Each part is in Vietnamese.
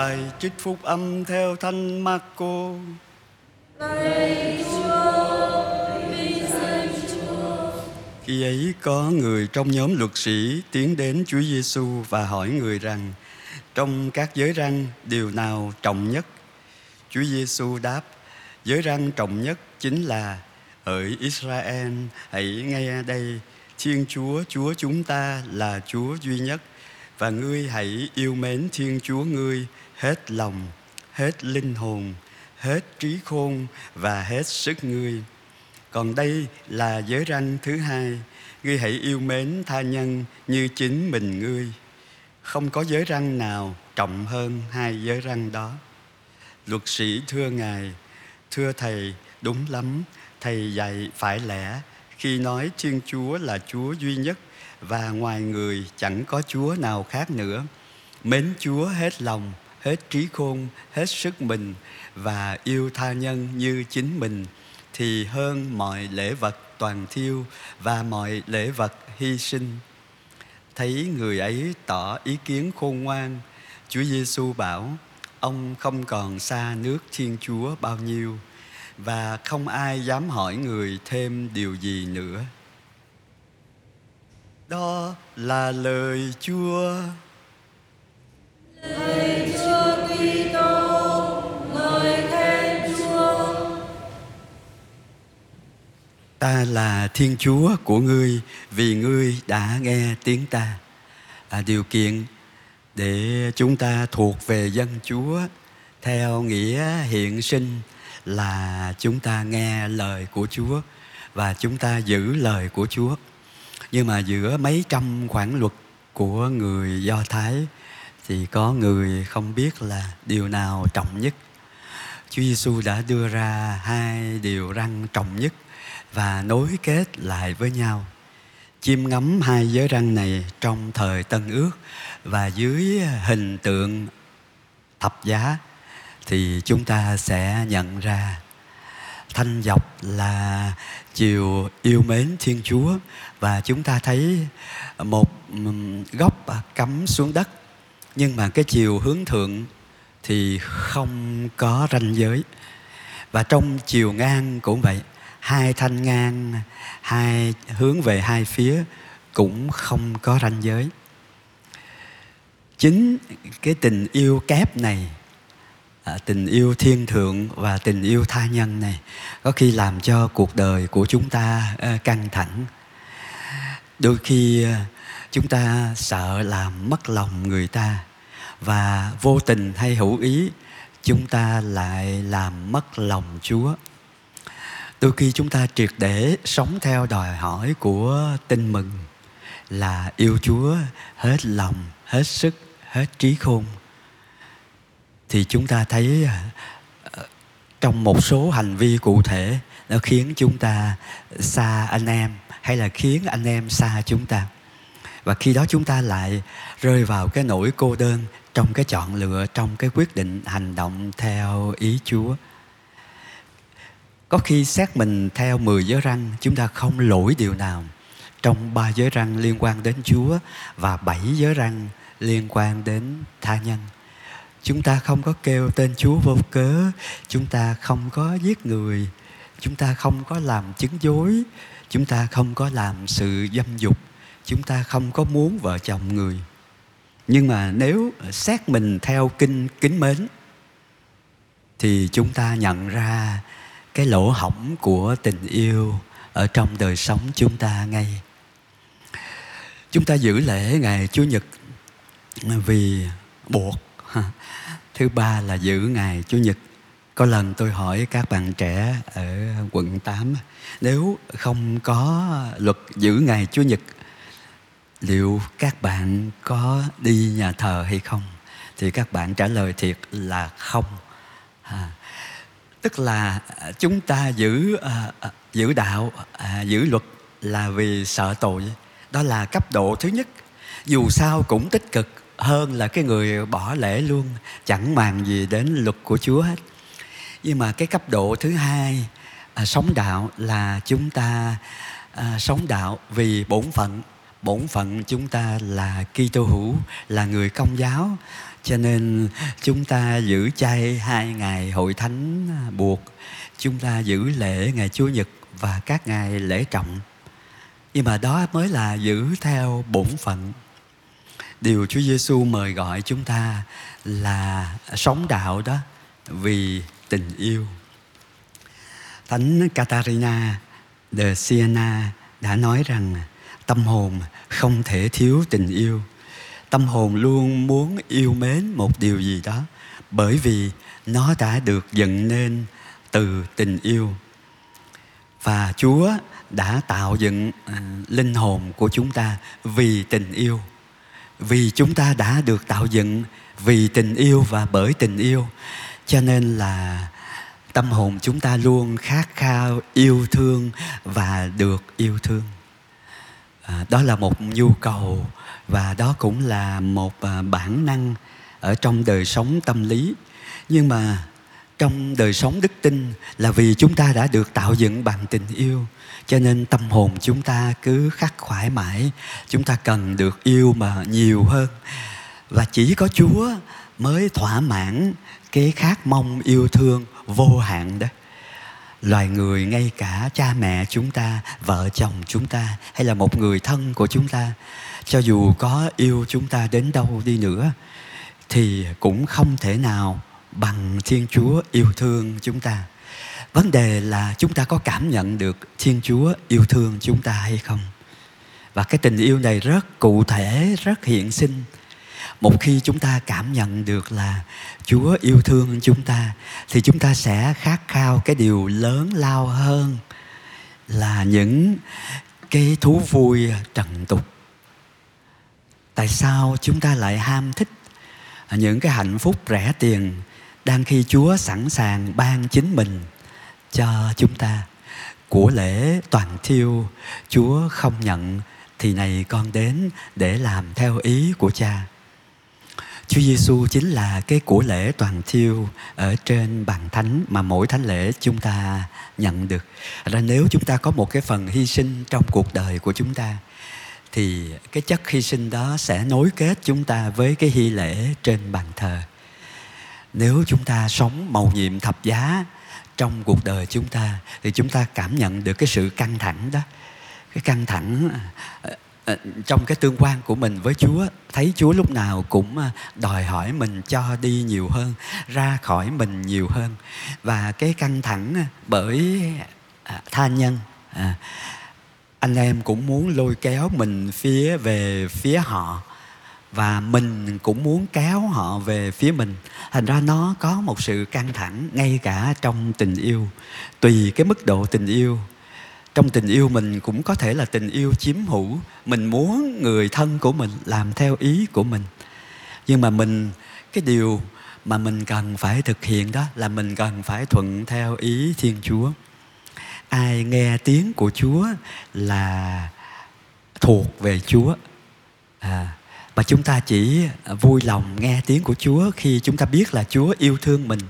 Bài trích phúc âm theo Thánh Marco. Khi ấy có người trong nhóm luật sĩ tiến đến Chúa Giêsu và hỏi người rằng, trong các giới răng, điều nào trọng nhất? Chúa Giêsu đáp: Giới răng trọng nhất chính là, ở Israel, hãy nghe đây, Thiên Chúa Chúa chúng ta là Chúa duy nhất, và ngươi hãy yêu mến Thiên Chúa ngươi hết lòng, hết linh hồn, hết trí khôn và hết sức ngươi. Còn đây là giới ranh thứ hai, ngươi hãy yêu mến tha nhân như chính mình ngươi. Không có giới răng nào trọng hơn hai giới răng đó. Luật sĩ thưa Ngài, thưa Thầy, đúng lắm, Thầy dạy phải lẽ khi nói Thiên Chúa là Chúa duy nhất và ngoài người chẳng có Chúa nào khác nữa. Mến Chúa hết lòng, hết trí khôn, hết sức mình và yêu tha nhân như chính mình thì hơn mọi lễ vật toàn thiêu và mọi lễ vật hy sinh. Thấy người ấy tỏ ý kiến khôn ngoan, Chúa Giêsu bảo: Ông không còn xa nước Thiên Chúa bao nhiêu và không ai dám hỏi người thêm điều gì nữa. Đó là lời Chúa. Lời Ta là Thiên Chúa của ngươi vì ngươi đã nghe tiếng ta. À, điều kiện để chúng ta thuộc về dân Chúa theo nghĩa hiện sinh là chúng ta nghe lời của Chúa và chúng ta giữ lời của Chúa. Nhưng mà giữa mấy trăm khoản luật của người Do Thái thì có người không biết là điều nào trọng nhất. Chúa Giêsu đã đưa ra hai điều răng trọng nhất và nối kết lại với nhau. Chiêm ngắm hai giới răng này trong thời Tân Ước và dưới hình tượng thập giá thì chúng ta sẽ nhận ra. Thanh dọc là chiều yêu mến Thiên Chúa và chúng ta thấy một góc cắm xuống đất. Nhưng mà cái chiều hướng thượng thì không có ranh giới. Và trong chiều ngang cũng vậy hai thanh ngang hai hướng về hai phía cũng không có ranh giới. Chính cái tình yêu kép này à, tình yêu thiên thượng và tình yêu tha nhân này có khi làm cho cuộc đời của chúng ta à, căng thẳng. Đôi khi à, chúng ta sợ làm mất lòng người ta và vô tình hay hữu ý chúng ta lại làm mất lòng chúa đôi khi chúng ta triệt để sống theo đòi hỏi của tin mừng là yêu chúa hết lòng, hết sức, hết trí khôn, thì chúng ta thấy à, ờ, trong một số hành vi cụ thể nó khiến chúng ta xa anh em hay là khiến anh em xa chúng ta. Và khi đó chúng ta lại rơi vào cái nỗi cô đơn trong cái chọn lựa, trong cái quyết định hành động theo ý Chúa có khi xét mình theo 10 giới răng, chúng ta không lỗi điều nào. Trong ba giới răng liên quan đến Chúa và bảy giới răng liên quan đến tha nhân. Chúng ta không có kêu tên chúa vô cớ, chúng ta không có giết người, chúng ta không có làm chứng dối, chúng ta không có làm sự dâm dục, chúng ta không có muốn vợ chồng người. Nhưng mà nếu xét mình theo kinh kính mến, thì chúng ta nhận ra cái lỗ hổng của tình yêu ở trong đời sống chúng ta ngay. Chúng ta giữ lễ ngày chủ nhật vì buộc. Thứ ba là giữ ngày chủ nhật. Có lần tôi hỏi các bạn trẻ ở quận 8 nếu không có luật giữ ngày chủ nhật liệu các bạn có đi nhà thờ hay không? Thì các bạn trả lời thiệt là không. À, tức là à, chúng ta giữ uh, giữ đạo uh, giữ luật là vì sợ tội. Đó là cấp độ thứ nhất. Dù sao cũng tích cực hơn là cái người bỏ lễ luôn chẳng màng gì đến luật của Chúa hết. Nhưng mà cái cấp độ thứ hai à, sống đạo là chúng ta à, sống đạo vì bổn phận. Bổn phận chúng ta là Kitô hữu là người công giáo cho nên chúng ta giữ chay hai ngày hội thánh buộc. Chúng ta giữ lễ ngày Chúa Nhật và các ngày lễ trọng. Nhưng mà đó mới là giữ theo bổn phận. Điều Chúa Giêsu mời gọi chúng ta là sống đạo đó vì tình yêu. Thánh Catarina de Siena đã nói rằng tâm hồn không thể thiếu tình yêu tâm hồn luôn muốn yêu mến một điều gì đó. Bởi vì nó đã được dựng nên từ tình yêu. Và chúa đã tạo dựng à, linh hồn của chúng ta vì tình yêu. Vì chúng ta đã được tạo dựng vì tình yêu và bởi tình yêu. Cho nên là tâm hồn chúng ta luôn khát khao yêu thương và được yêu thương. À, đó là một nhu cầu và đó cũng là một à, bản năng ở trong đời sống tâm lý. Nhưng mà trong đời sống đức tin là vì chúng ta đã được tạo dựng bằng tình yêu, cho nên tâm hồn chúng ta cứ khắc khoải mãi. Chúng ta cần được yêu mà nhiều hơn. Và chỉ có chúa mới thỏa mãn cái khát mong yêu thương vô hạn đó loài người ngay cả cha mẹ chúng ta, vợ chồng chúng ta hay là một người thân của chúng ta, cho dù có yêu chúng ta đến đâu đi nữa, thì cũng không thể nào bằng thiên chúa yêu thương chúng ta. Vấn đề là chúng ta có cảm nhận được thiên chúa yêu thương chúng ta hay không? Và cái tình yêu này rất cụ thể, rất hiện sinh một khi chúng ta cảm nhận được là chúa yêu thương chúng ta, thì chúng ta sẽ khát khao cái điều lớn lao hơn là những cái thú vui trần tục. Tại sao chúng ta lại ham thích những cái hạnh phúc rẻ tiền đang khi chúa sẵn sàng ban chính mình cho chúng ta? Của lễ toàn thiêu, chúa không nhận thì này con đến để làm theo ý của cha. Chúa Giêsu chính là cái của lễ toàn thiêu ở trên bàn thánh mà mỗi thánh lễ chúng ta nhận được. Ra nếu chúng ta có một cái phần hy sinh trong cuộc đời của chúng ta, thì cái chất hy sinh đó sẽ nối kết chúng ta với cái hy lễ trên bàn thờ. Nếu chúng ta sống màu nhiệm thập giá trong cuộc đời chúng ta, thì chúng ta cảm nhận được cái sự căng thẳng đó. Cái căng thẳng Ờ, trong cái tương quan của mình với Chúa, thấy Chúa lúc nào cũng ờ, đòi hỏi mình cho đi nhiều hơn, ra khỏi mình nhiều hơn. Và cái căng thẳng ờ, bởi tha nhân anh em cũng muốn lôi kéo mình phía về phía họ và mình cũng muốn kéo họ về phía mình. Thành ra nó có một sự căng thẳng ngay cả trong tình yêu, tùy cái mức độ tình yêu trong tình yêu mình cũng có thể là tình yêu chiếm hữu. Mình muốn người thân của mình làm theo ý của mình. Nhưng mà mình cái điều mà mình cần phải thực hiện đó là mình cần phải thuận theo ý thiên chúa. Ai nghe tiếng của chúa là thuộc về chúa. À, và chúng ta chỉ vui lòng nghe tiếng của Chúa khi chúng ta biết là Chúa yêu thương mình.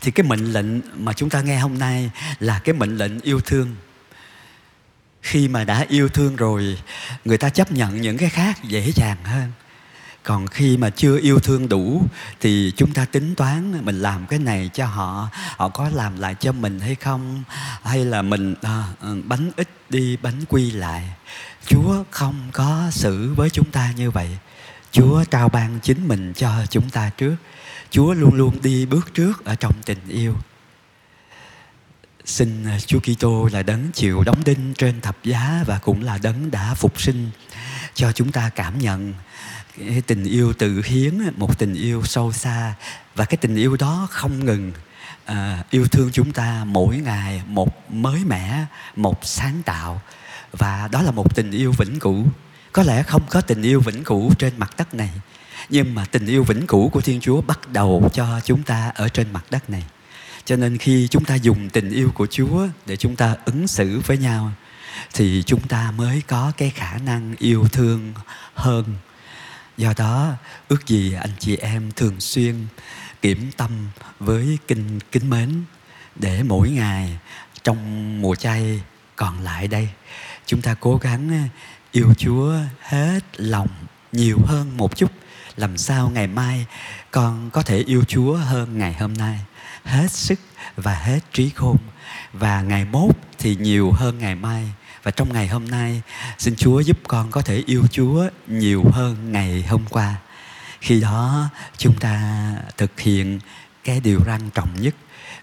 Thì cái mệnh lệnh mà chúng ta nghe hôm nay là cái mệnh lệnh yêu thương khi mà đã yêu thương rồi người ta chấp nhận những cái khác dễ dàng hơn. Còn khi mà chưa yêu thương đủ thì chúng ta tính toán mình làm cái này cho họ họ có làm lại cho mình hay không? Hay là mình à, bánh ít đi bánh quy lại? Chúa không có xử với chúng ta như vậy. Chúa trao ban chính mình cho chúng ta trước. Chúa luôn luôn đi bước trước ở trong tình yêu xin à, Chúa Kitô là đấng chịu đóng đinh trên thập giá và cũng là đấng đã phục sinh cho chúng ta cảm nhận cái tình yêu tự hiến một tình yêu sâu xa. Và cái tình yêu đó không ngừng à, yêu thương chúng ta mỗi ngày một mới mẻ một sáng tạo. Và đó là một tình yêu vĩnh cửu. Có lẽ không có tình yêu vĩnh cửu trên mặt đất này nhưng mà tình yêu vĩnh cửu của thiên chúa bắt đầu cho chúng ta ở trên mặt đất này cho nên khi chúng ta dùng tình yêu của chúa để chúng ta ứng xử với nhau, thì chúng ta mới có cái khả năng yêu thương hơn. Do đó, ước gì anh chị em thường xuyên kiểm tâm với kinh, kính mến để mỗi ngày trong mùa chay còn lại đây, chúng ta cố gắng ờ, yêu chúa hết lòng nhiều hơn một chút. Làm sao ngày mai con có thể yêu chúa hơn ngày hôm nay? Hết sức và hết trí khôn. Và ngày mốt thì nhiều hơn ngày mai. Và trong ngày hôm nay, xin chúa giúp con có thể yêu chúa nhiều hơn ngày hôm qua. Khi đó, chúng ta thực hiện cái điều răn trọng nhất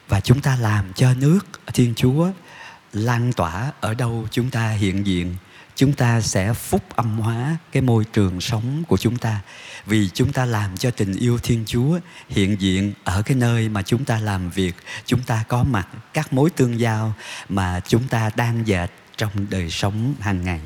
và chúng ta làm cho nước thiên chúa lan tỏa ở đâu chúng ta hiện diện chúng ta sẽ phúc âm hóa cái môi trường sống của chúng ta. Vì chúng ta làm cho tình yêu thiên chúa hiện diện ở cái nơi mà chúng ta làm việc. Chúng ta có mặt các mối tương giao mà chúng ta đang dệt trong đời sống hàng ngày.